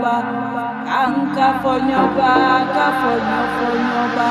fonyoba kanka fonyoba ka fonyoba